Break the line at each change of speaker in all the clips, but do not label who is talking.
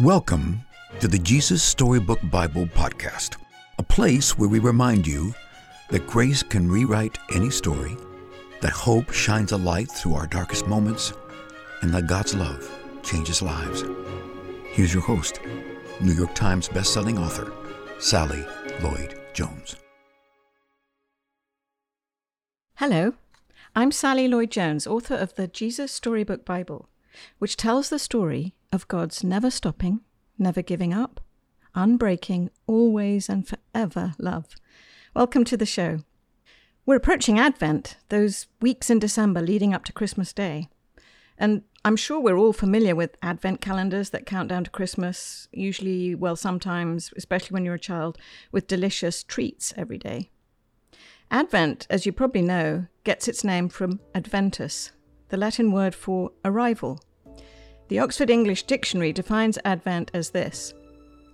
Welcome to the Jesus Storybook Bible Podcast, a place where we remind you that grace can rewrite any story, that hope shines a light through our darkest moments, and that God's love changes lives. Here's your host, New York Times bestselling author, Sally Lloyd Jones.
Hello, I'm Sally Lloyd Jones, author of the Jesus Storybook Bible, which tells the story of God's never stopping, never giving up, unbreaking, always and forever love. Welcome to the show. We're approaching Advent, those weeks in December leading up to Christmas Day. And I'm sure we're all familiar with Advent calendars that count down to Christmas, usually, well, sometimes, especially when you're a child, with delicious treats every day. Advent, as you probably know, gets its name from adventus, the Latin word for arrival the Oxford English Dictionary defines Advent as this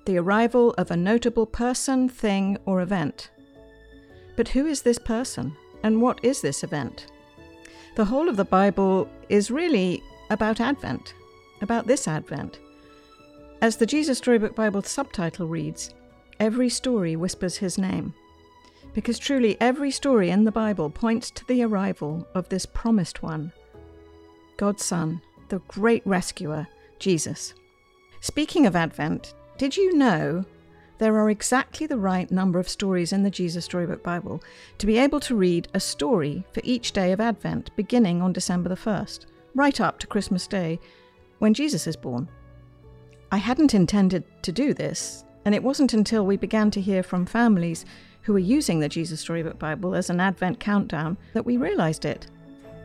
the arrival of a notable person, thing, or event. But who is this person, and what is this event? The whole of the Bible is really about Advent, about this Advent. As the Jesus Storybook Bible subtitle reads, every story whispers his name. Because truly every story in the Bible points to the arrival of this promised one, God's Son, the great rescuer, Jesus. Speaking of Advent, did you know there are exactly the right number of stories in the Jesus Storybook Bible to be able to read a story for each day of Advent beginning on December the 1st, right up to Christmas Day when Jesus is born? I hadn't intended to do this, and it wasn't until we began to hear from families who were using the Jesus Storybook Bible as an Advent countdown that we realized it.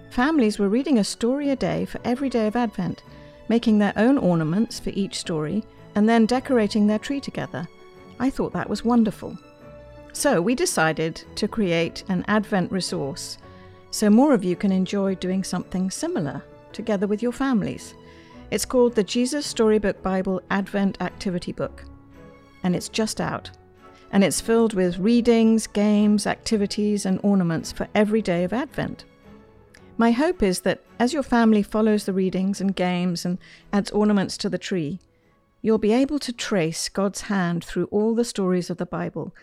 Families were reading a story a day for every day of Advent, making their own ornaments for each story, and then decorating their tree together. I thought that was wonderful. So we decided to create an Advent resource so more of you can enjoy doing something similar together with your families. It's called the Jesus Storybook Bible Advent Activity Book, and it's just out. And it's filled with readings, games, activities, and ornaments for every day of Advent. My hope is that as your family follows the readings and games and adds ornaments to the tree, you'll be able to trace God's hand through all the stories of the Bible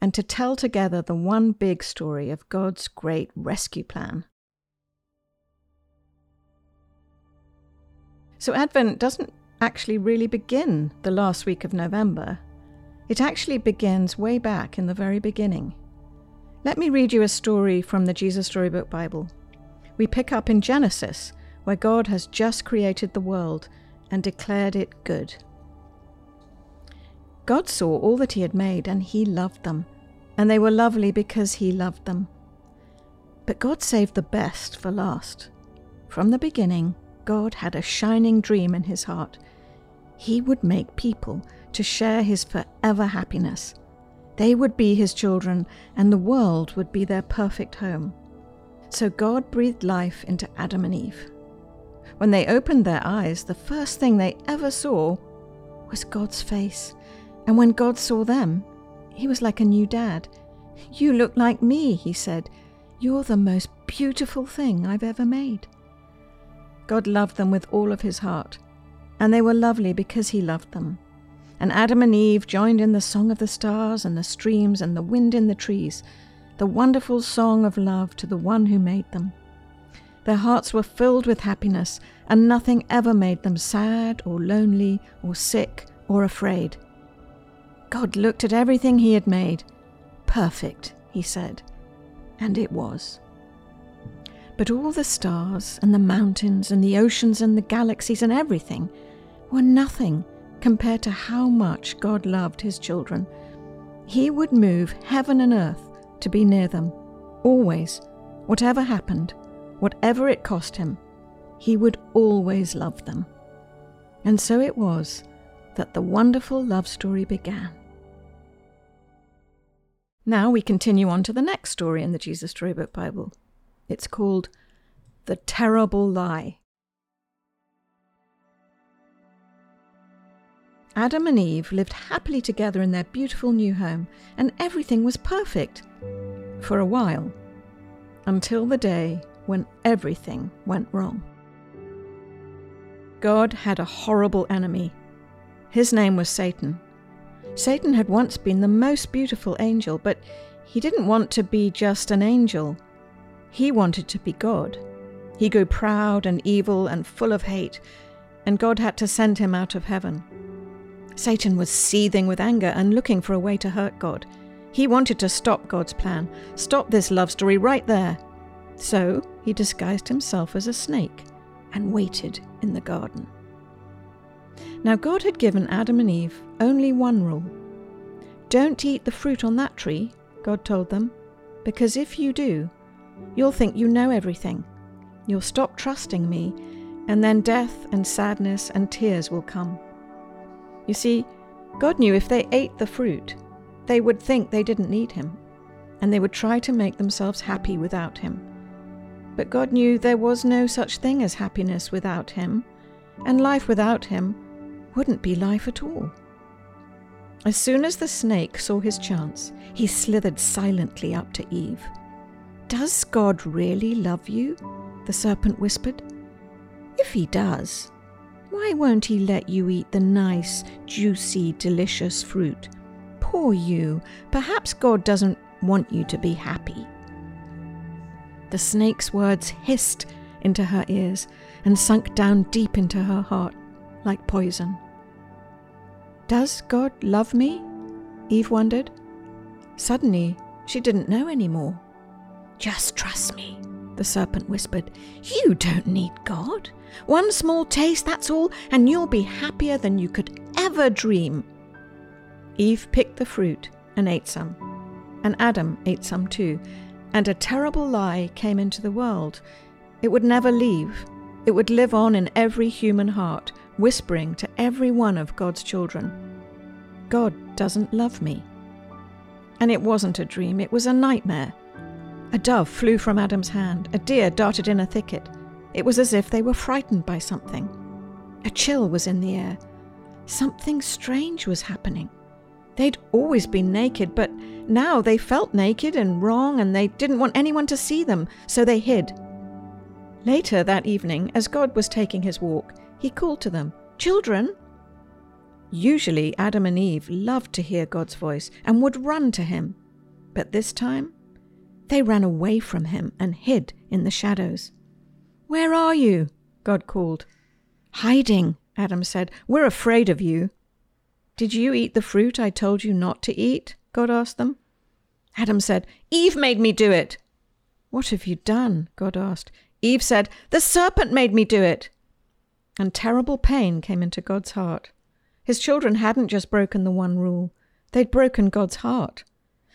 and to tell together the one big story of God's great rescue plan. So, Advent doesn't actually really begin the last week of November. It actually begins way back in the very beginning. Let me read you a story from the Jesus Storybook Bible we pick up in Genesis, where God has just created the world and declared it good. God saw all that He had made, and He loved them, and they were lovely because He loved them. But God saved the best for last. From the beginning, God had a shining dream in His heart. He would make people to share His forever happiness. They would be His children, and the world would be their perfect home. So God breathed life into Adam and Eve. When they opened their eyes, the first thing they ever saw was God's face. And when God saw them, he was like a new dad. You look like me, he said. You're the most beautiful thing I've ever made. God loved them with all of his heart, and they were lovely because he loved them. And Adam and Eve joined in the song of the stars and the streams and the wind in the trees the wonderful song of love to the one who made them. Their hearts were filled with happiness, and nothing ever made them sad or lonely or sick or afraid. God looked at everything He had made. Perfect, He said. And it was. But all the stars and the mountains and the oceans and the galaxies and everything were nothing compared to how much God loved His children. He would move heaven and earth to be near them, always, whatever happened, whatever it cost him, he would always love them. And so it was that the wonderful love story began. Now we continue on to the next story in the Jesus Storybook Bible. It's called The Terrible Lie. Adam and Eve lived happily together in their beautiful new home, and everything was perfect. For a while. Until the day when everything went wrong. God had a horrible enemy. His name was Satan. Satan had once been the most beautiful angel, but he didn't want to be just an angel. He wanted to be God. He grew proud and evil and full of hate, and God had to send him out of heaven. Satan was seething with anger and looking for a way to hurt God. He wanted to stop God's plan, stop this love story right there. So he disguised himself as a snake and waited in the garden. Now, God had given Adam and Eve only one rule Don't eat the fruit on that tree, God told them, because if you do, you'll think you know everything. You'll stop trusting me, and then death and sadness and tears will come. You see, God knew if they ate the fruit, they would think they didn't need him, and they would try to make themselves happy without him. But God knew there was no such thing as happiness without him, and life without him wouldn't be life at all. As soon as the snake saw his chance, he slithered silently up to Eve. Does God really love you? the serpent whispered. If he does, why won't he let you eat the nice, juicy, delicious fruit? Poor you. Perhaps God doesn't want you to be happy. The snake's words hissed into her ears and sunk down deep into her heart like poison. Does God love me? Eve wondered. Suddenly, she didn't know anymore. Just trust me, the serpent whispered. You don't need God. One small taste, that's all, and you'll be happier than you could ever dream. Eve picked the fruit and ate some, and Adam ate some too, and a terrible lie came into the world. It would never leave. It would live on in every human heart, whispering to every one of God's children God doesn't love me. And it wasn't a dream, it was a nightmare. A dove flew from Adam's hand, a deer darted in a thicket. It was as if they were frightened by something. A chill was in the air. Something strange was happening. They'd always been naked, but now they felt naked and wrong, and they didn't want anyone to see them, so they hid. Later that evening, as God was taking his walk, he called to them, Children! Usually, Adam and Eve loved to hear God's voice and would run to him. But this time, they ran away from him and hid in the shadows. Where are you? God called. Hiding, Adam said. We're afraid of you. Did you eat the fruit I told you not to eat? God asked them. Adam said, Eve made me do it. What have you done? God asked. Eve said, The serpent made me do it. And terrible pain came into God's heart. His children hadn't just broken the one rule, they'd broken God's heart.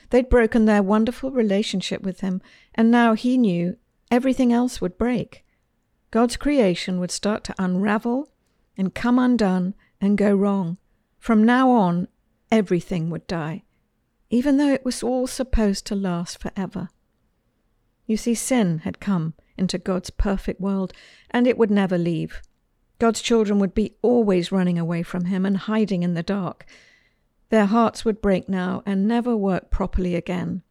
They'd broken their wonderful relationship with Him, and now He knew everything else would break. God's creation would start to unravel and come undone and go wrong. From now on, everything would die, even though it was all supposed to last forever. You see, sin had come into God's perfect world, and it would never leave. God's children would be always running away from Him and hiding in the dark. Their hearts would break now and never work properly again.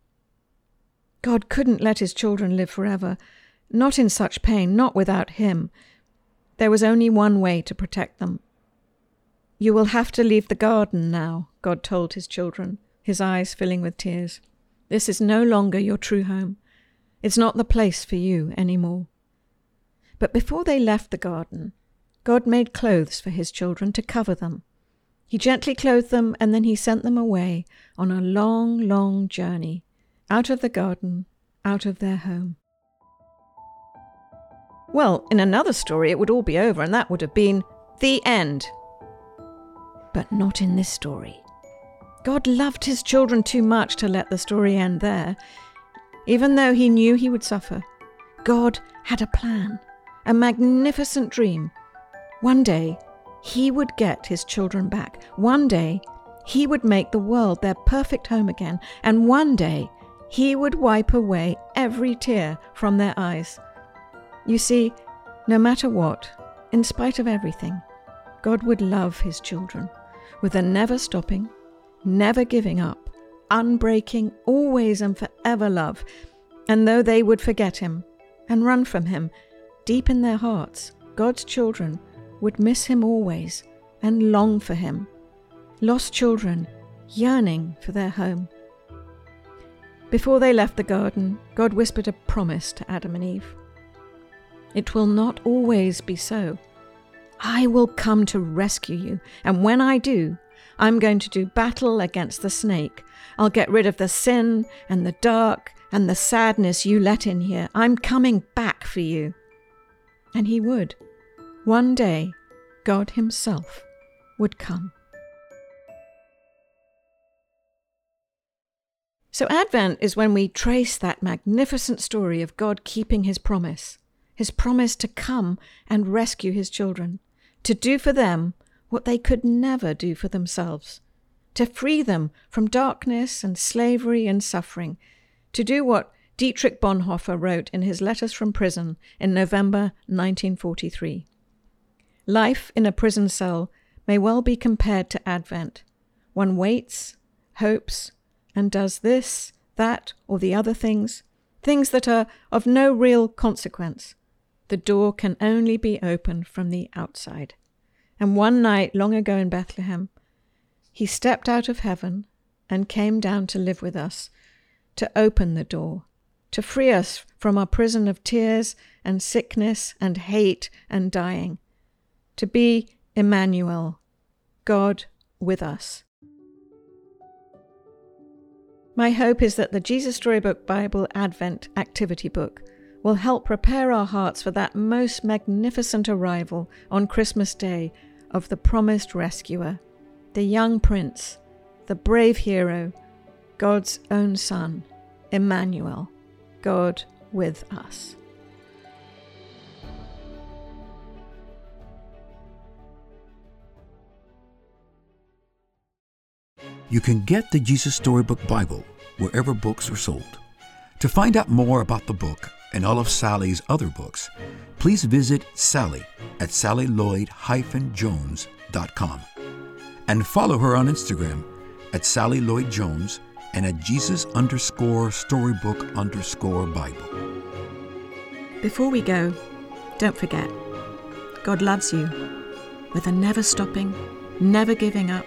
God couldn't let his children live forever, not in such pain, not without him. There was only one way to protect them. You will have to leave the garden now, God told his children, his eyes filling with tears. This is no longer your true home. It's not the place for you any more. But before they left the garden, God made clothes for his children to cover them. He gently clothed them, and then he sent them away on a long, long journey, out of the garden, out of their home. Well, in another story, it would all be over, and that would have been the end. But not in this story. God loved his children too much to let the story end there. Even though he knew he would suffer, God had a plan, a magnificent dream. One day, he would get his children back. One day, he would make the world their perfect home again, and one day, he would wipe away every tear from their eyes. You see, no matter what, in spite of everything, God would love his children with a never stopping, never giving up, unbreaking, always and forever love. And though they would forget him and run from him, deep in their hearts, God's children would miss him always and long for him lost children yearning for their home. Before they left the garden, God whispered a promise to Adam and Eve. It will not always be so. I will come to rescue you, and when I do, I'm going to do battle against the snake. I'll get rid of the sin and the dark and the sadness you let in here. I'm coming back for you. And he would. One day, God Himself would come. So, Advent is when we trace that magnificent story of God keeping His promise, His promise to come and rescue His children, to do for them what they could never do for themselves, to free them from darkness and slavery and suffering, to do what Dietrich Bonhoeffer wrote in his letters from prison in November 1943. Life in a prison cell may well be compared to Advent. One waits, hopes, and does this, that, or the other things, things that are of no real consequence. The door can only be opened from the outside. And one night long ago in Bethlehem, he stepped out of heaven and came down to live with us, to open the door, to free us from our prison of tears and sickness and hate and dying, to be Emmanuel, God with us. My hope is that the Jesus Storybook Bible Advent activity book will help prepare our hearts for that most magnificent arrival on Christmas Day of the promised rescuer, the young prince, the brave hero, God's own Son, Emmanuel, God with us.
You can get the Jesus Storybook Bible wherever books are sold. To find out more about the book and all of Sally's other books, please visit Sally at sallylloyd-jones.com and follow her on Instagram at Sally Lloyd Jones and at Jesus underscore storybook underscore Bible.
Before we go, don't forget, God loves you with a never stopping, never giving up,